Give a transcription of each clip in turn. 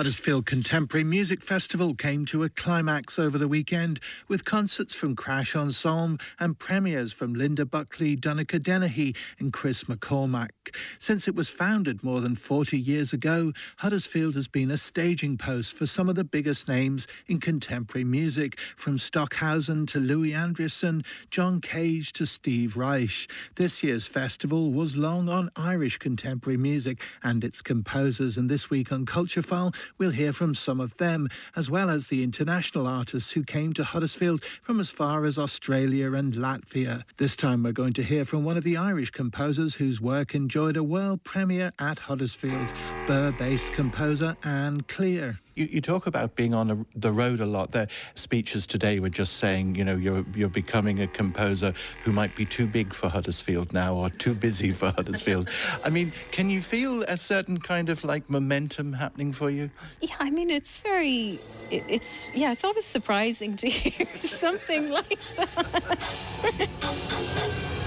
Huddersfield Contemporary Music Festival came to a climax over the weekend with concerts from Crash Ensemble and premieres from Linda Buckley, Donncha Dennehy, and Chris McCormack. Since it was founded more than 40 years ago, Huddersfield has been a staging post for some of the biggest names in contemporary music, from Stockhausen to Louis Andriessen, John Cage to Steve Reich. This year's festival was long on Irish contemporary music and its composers, and this week on Culture File, We'll hear from some of them, as well as the international artists who came to Huddersfield from as far as Australia and Latvia. This time we're going to hear from one of the Irish composers whose work enjoyed a world premiere at Huddersfield, Birr based composer Ann Cleare. You, you talk about being on a, the road a lot. The speeches today were just saying, you know, you're you're becoming a composer who might be too big for Huddersfield now or too busy for Huddersfield. I mean, can you feel a certain kind of like momentum happening for you? Yeah, I mean, it's very, it, it's yeah, it's always surprising to hear something like that.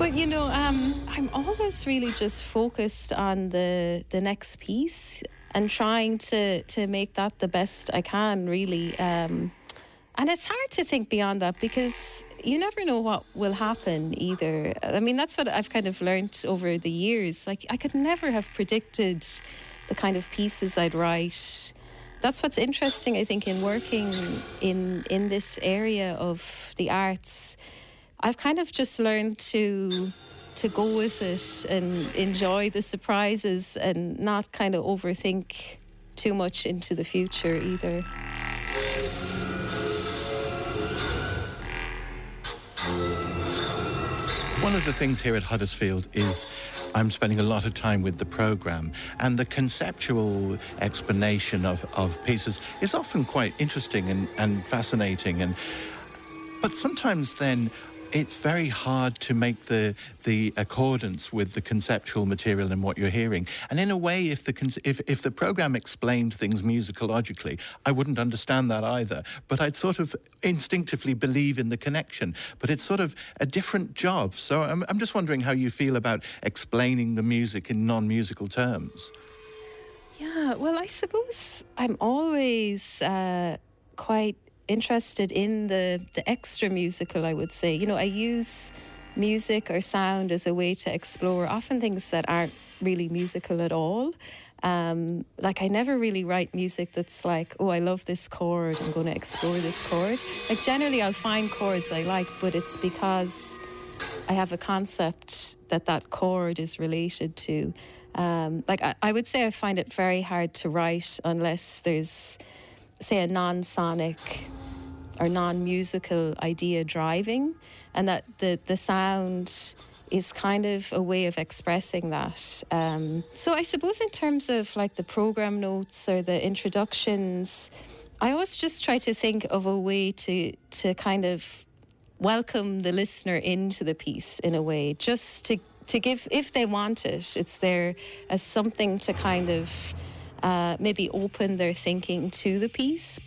But you know, um, I'm always really just focused on the the next piece and trying to to make that the best I can. Really, um, and it's hard to think beyond that because you never know what will happen either. I mean, that's what I've kind of learned over the years. Like, I could never have predicted the kind of pieces I'd write. That's what's interesting, I think, in working in in this area of the arts I've kind of just learned to to go with it and enjoy the surprises and not kind of overthink too much into the future either. One of the things here at Huddersfield is I'm spending a lot of time with the program, and the conceptual explanation of, of pieces is often quite interesting and, and fascinating. And but sometimes then it's very hard to make the the accordance with the conceptual material and what you're hearing. And in a way, if the if if the program explained things musicologically, I wouldn't understand that either. But I'd sort of instinctively believe in the connection. But it's sort of a different job. So I'm I'm just wondering how you feel about explaining the music in non-musical terms. Yeah, well, I suppose I'm always uh, quite interested in the the extra musical, I would say. You know, I use music or sound as a way to explore often things that aren't really musical at all. Um, like I never really write music that's like, oh, I love this chord. I'm going to explore this chord. Like generally, I'll find chords I like, but it's because I have a concept that that chord is related to. Um, like I, I would say, I find it very hard to write unless there's, say, a non-sonic or non-musical idea driving, and that the the sound is kind of a way of expressing that. Um, so I suppose in terms of like the program notes or the introductions, I always just try to think of a way to to kind of welcome the listener into the piece in a way, just to to give if they want it, it's there as something to kind of uh, maybe open their thinking to the piece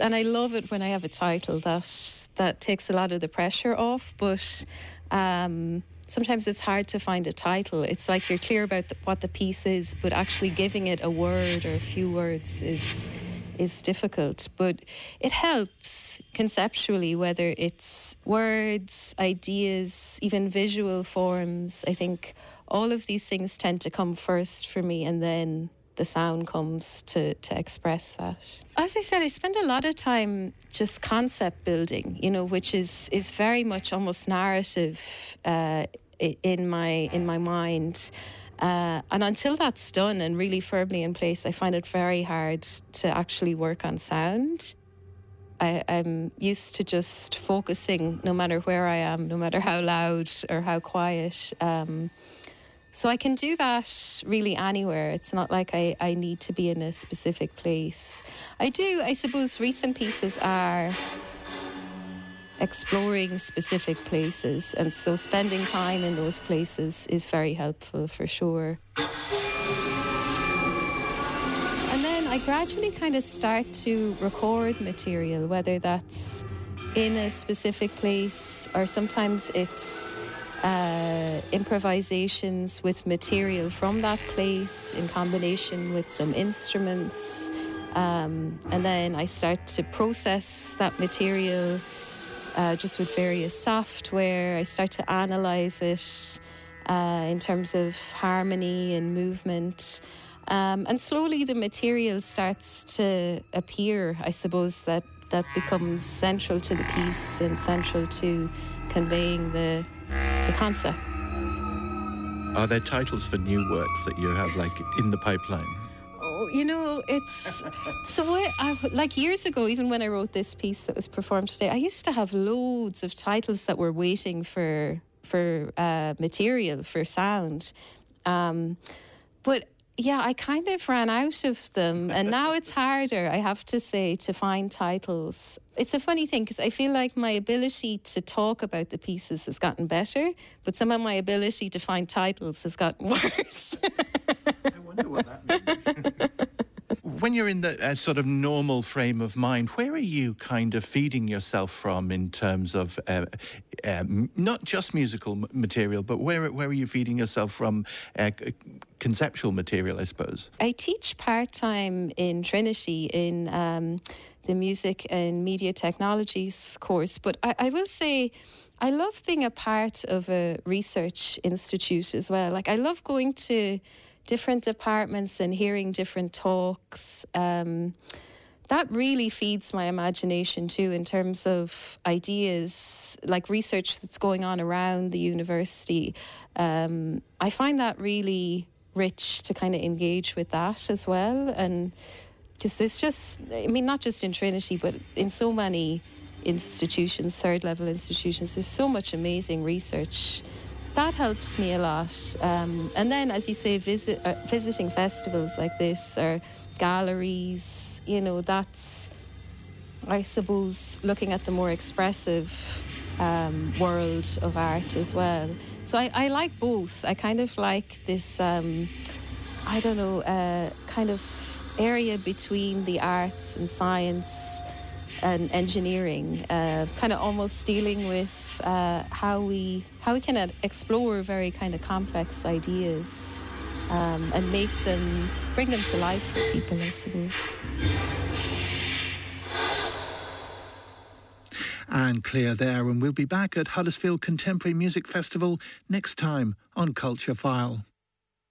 and I love it when I have a title that that takes a lot of the pressure off. But um, sometimes it's hard to find a title. It's like you're clear about the, what the piece is, but actually giving it a word or a few words is is difficult. But it helps conceptually, whether it's words, ideas, even visual forms. I think all of these things tend to come first for me, and then the sound comes to, to express that. As I said, I spend a lot of time just concept building, you know, which is, is very much almost narrative uh, in my in my mind. Uh, and until that's done and really firmly in place, I find it very hard to actually work on sound. I, am used to just focusing no matter where I am, no matter how loud or how quiet. Um, so I can do that really anywhere. It's not like I, I need to be in a specific place. I do, I suppose, recent pieces are exploring specific places. And so spending time in those places is very helpful for sure. And then I gradually kind of start to record material, whether that's in a specific place or sometimes it's uh, improvisations with material from that place in combination with some instruments. Um, and then I start to process that material uh, just with various software. I start to analyze it uh, in terms of harmony and movement. Um, and slowly the material starts to appear, I suppose, that, that becomes central to the piece and central to conveying the, the concept. Are there titles for new works that you have like in the pipeline? Oh, you know, it's so I, I, like years ago, even when I wrote this piece that was performed today, I used to have loads of titles that were waiting for for uh, material for sound. Um, but yeah, I kind of ran out of them, and now it's harder. I have to say to find titles. It's a funny thing because I feel like my ability to talk about the pieces has gotten better, but some of my ability to find titles has gotten worse. I wonder what that means. when you're in the uh, sort of normal frame of mind, where are you kind of feeding yourself from in terms of uh, uh, not just musical material, but where where are you feeding yourself from uh, conceptual material? I suppose. I teach part time in Trinity in. Um, the music and media technologies course, but I, I will say I love being a part of a research institute as well. Like I love going to different departments and hearing different talks. Um, that really feeds my imagination too, in terms of ideas like research that's going on around the university. Um, I find that really rich to kind of engage with that as well. And because there's just, I mean, not just in Trinity, but in so many institutions, third level institutions, there's so much amazing research that helps me a lot. Um, and then, as you say, visit, uh, visiting festivals like this or galleries, you know, that's, I suppose, looking at the more expressive um, world of art as well. So I, I, like both. I kind of like this, um, I don't know, uh, kind of area between the arts and science and engineering, uh, kind of almost dealing with uh, how we how we can explore very kind of complex ideas um, and make them bring them to life for people, I suppose. Ann Cleare there, and we'll be back at Huddersfield Contemporary Music Festival next time on Culture File.